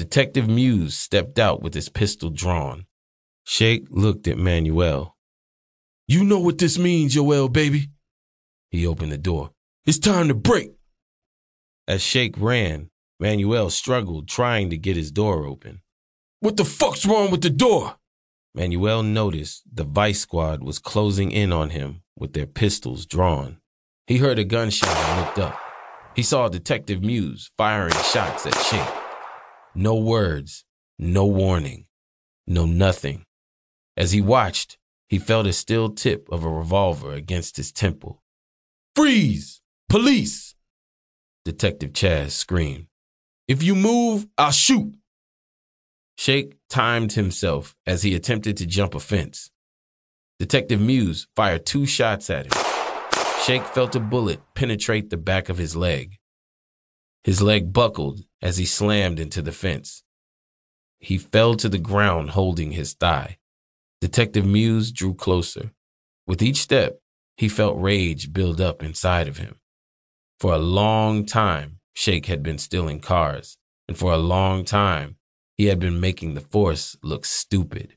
Detective Muse stepped out with his pistol drawn. Shake looked at Manuel. You know what this means, Yoel, baby. He opened the door. It's time to break. As Shake ran, Manuel struggled trying to get his door open. What the fuck's wrong with the door? Manuel noticed the vice squad was closing in on him with their pistols drawn. He heard a gunshot and looked up. He saw Detective Muse firing shots at Shake. No words, no warning, no nothing. As he watched, he felt a steel tip of a revolver against his temple. Freeze! Police! Detective Chaz screamed. If you move, I'll shoot. Shake timed himself as he attempted to jump a fence. Detective Muse fired two shots at him. Shake felt a bullet penetrate the back of his leg. His leg buckled as he slammed into the fence. He fell to the ground holding his thigh. Detective Muse drew closer. With each step, he felt rage build up inside of him. For a long time, Shake had been stealing cars, and for a long time, he had been making the force look stupid.